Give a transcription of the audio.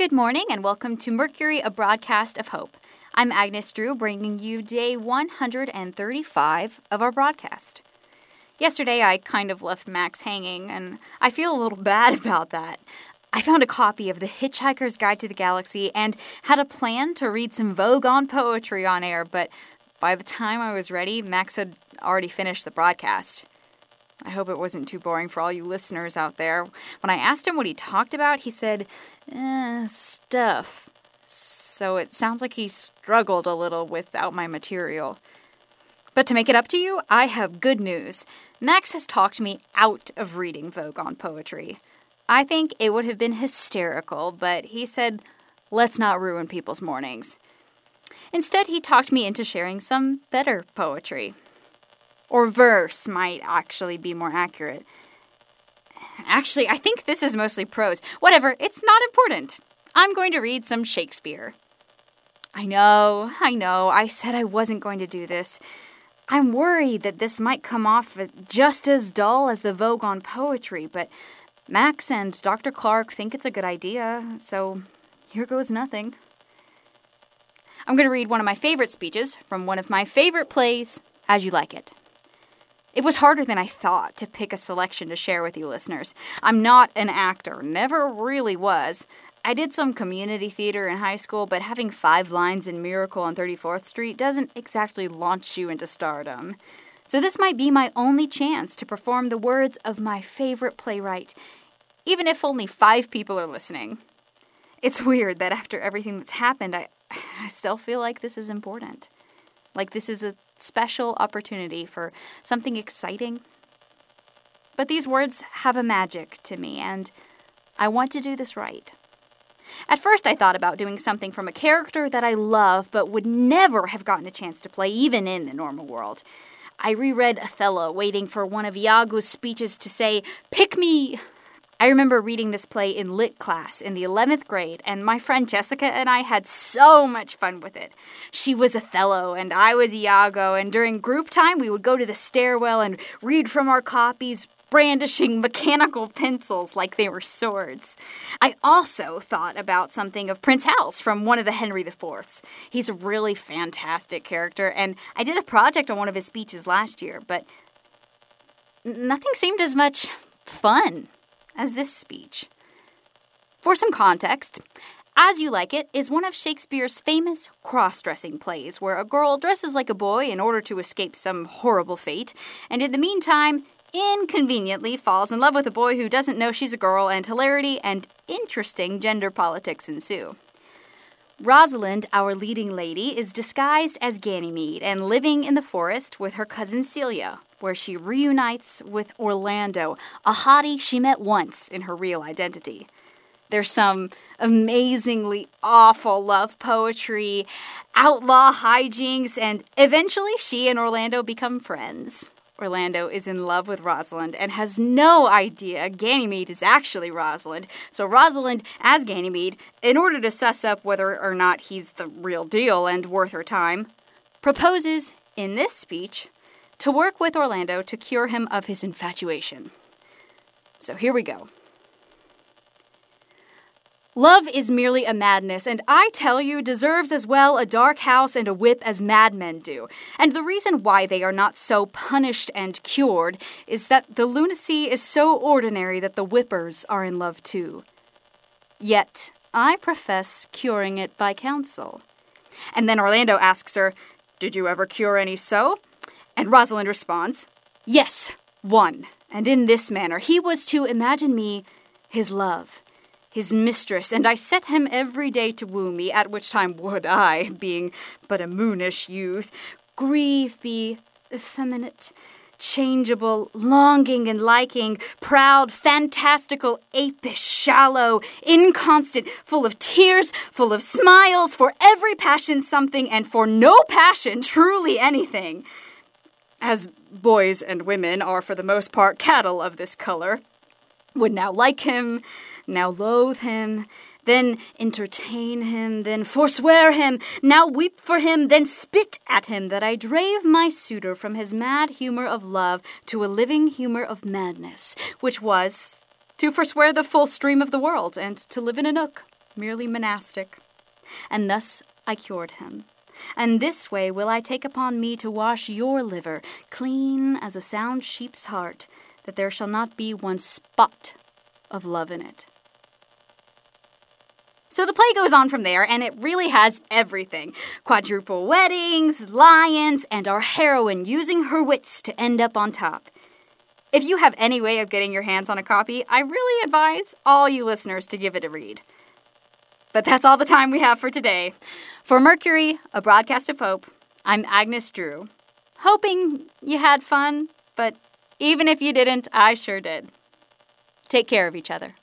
Good morning and welcome to Mercury, a broadcast of hope. I'm Agnes Drew, bringing you day 135 of our broadcast. Yesterday, I kind of left Max hanging, and I feel a little bad about that. I found a copy of The Hitchhiker's Guide to the Galaxy and had a plan to read some Vogon poetry on air, but by the time I was ready, Max had already finished the broadcast. I hope it wasn't too boring for all you listeners out there. When I asked him what he talked about, he said, eh, stuff. So it sounds like he struggled a little without my material. But to make it up to you, I have good news. Max has talked me out of reading Vogon poetry. I think it would have been hysterical, but he said, let's not ruin people's mornings. Instead, he talked me into sharing some better poetry. Or verse might actually be more accurate. Actually, I think this is mostly prose. Whatever, it's not important. I'm going to read some Shakespeare. I know, I know, I said I wasn't going to do this. I'm worried that this might come off as just as dull as the Vogon poetry, but Max and Dr. Clark think it's a good idea, so here goes nothing. I'm going to read one of my favorite speeches from one of my favorite plays, As You Like It. It was harder than I thought to pick a selection to share with you listeners. I'm not an actor, never really was. I did some community theater in high school, but having five lines in Miracle on 34th Street doesn't exactly launch you into stardom. So this might be my only chance to perform the words of my favorite playwright, even if only five people are listening. It's weird that after everything that's happened, I, I still feel like this is important. Like this is a special opportunity for something exciting. But these words have a magic to me, and I want to do this right. At first, I thought about doing something from a character that I love but would never have gotten a chance to play, even in the normal world. I reread Othello, waiting for one of Iago's speeches to say, Pick me! I remember reading this play in lit class in the 11th grade, and my friend Jessica and I had so much fun with it. She was Othello, and I was Iago, and during group time, we would go to the stairwell and read from our copies, brandishing mechanical pencils like they were swords. I also thought about something of Prince Hal's from one of the Henry IVs. He's a really fantastic character, and I did a project on one of his speeches last year, but nothing seemed as much fun as this speech. For some context, As You Like It is one of Shakespeare's famous cross dressing plays where a girl dresses like a boy in order to escape some horrible fate, and in the meantime, inconveniently falls in love with a boy who doesn't know she's a girl, and hilarity and interesting gender politics ensue. Rosalind, our leading lady, is disguised as Ganymede and living in the forest with her cousin Celia, where she reunites with Orlando, a hottie she met once in her real identity. There's some amazingly awful love poetry, outlaw hijinks, and eventually she and Orlando become friends. Orlando is in love with Rosalind and has no idea Ganymede is actually Rosalind. So, Rosalind, as Ganymede, in order to suss up whether or not he's the real deal and worth her time, proposes in this speech to work with Orlando to cure him of his infatuation. So, here we go. Love is merely a madness, and I tell you, deserves as well a dark house and a whip as madmen do. And the reason why they are not so punished and cured is that the lunacy is so ordinary that the whippers are in love too. Yet, I profess curing it by counsel. And then Orlando asks her, Did you ever cure any so? And Rosalind responds, Yes, one. And in this manner, he was to imagine me his love his mistress, and I set him every day to woo me, at which time would I, being but a moonish youth, grieve be effeminate, changeable, longing and liking, proud, fantastical, apish, shallow, inconstant, full of tears, full of smiles, for every passion something, and for no passion truly anything. As boys and women are for the most part cattle of this color, would now like him, now loathe him, then entertain him, then forswear him, now weep for him, then spit at him, that I drave my suitor from his mad humor of love to a living humor of madness, which was to forswear the full stream of the world, and to live in a nook, merely monastic. And thus I cured him. And this way will I take upon me to wash your liver, clean as a sound sheep's heart, that there shall not be one spot of love in it. So the play goes on from there, and it really has everything quadruple weddings, lions, and our heroine using her wits to end up on top. If you have any way of getting your hands on a copy, I really advise all you listeners to give it a read. But that's all the time we have for today. For Mercury, a broadcast of hope, I'm Agnes Drew. Hoping you had fun, but even if you didn't, I sure did. Take care of each other.